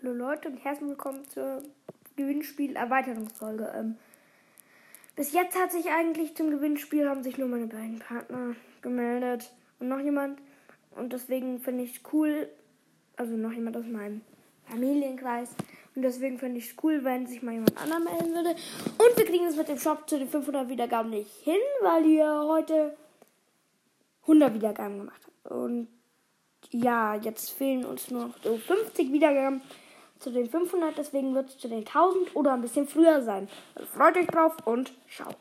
Hallo Leute und herzlich willkommen zur Gewinnspiel-Erweiterungsfolge. Ähm, bis jetzt hat sich eigentlich zum Gewinnspiel haben sich nur meine beiden Partner gemeldet und noch jemand. Und deswegen finde ich es cool, also noch jemand aus meinem Familienkreis. Und deswegen finde ich es cool, wenn sich mal jemand anderer melden würde. Und wir kriegen es mit dem Shop zu den 500 Wiedergaben nicht hin, weil ihr heute 100 Wiedergaben gemacht habt. Und ja, jetzt fehlen uns nur noch so 50 Wiedergaben zu den 500, deswegen wird es zu den 1000 oder ein bisschen früher sein. Also freut euch drauf und ciao.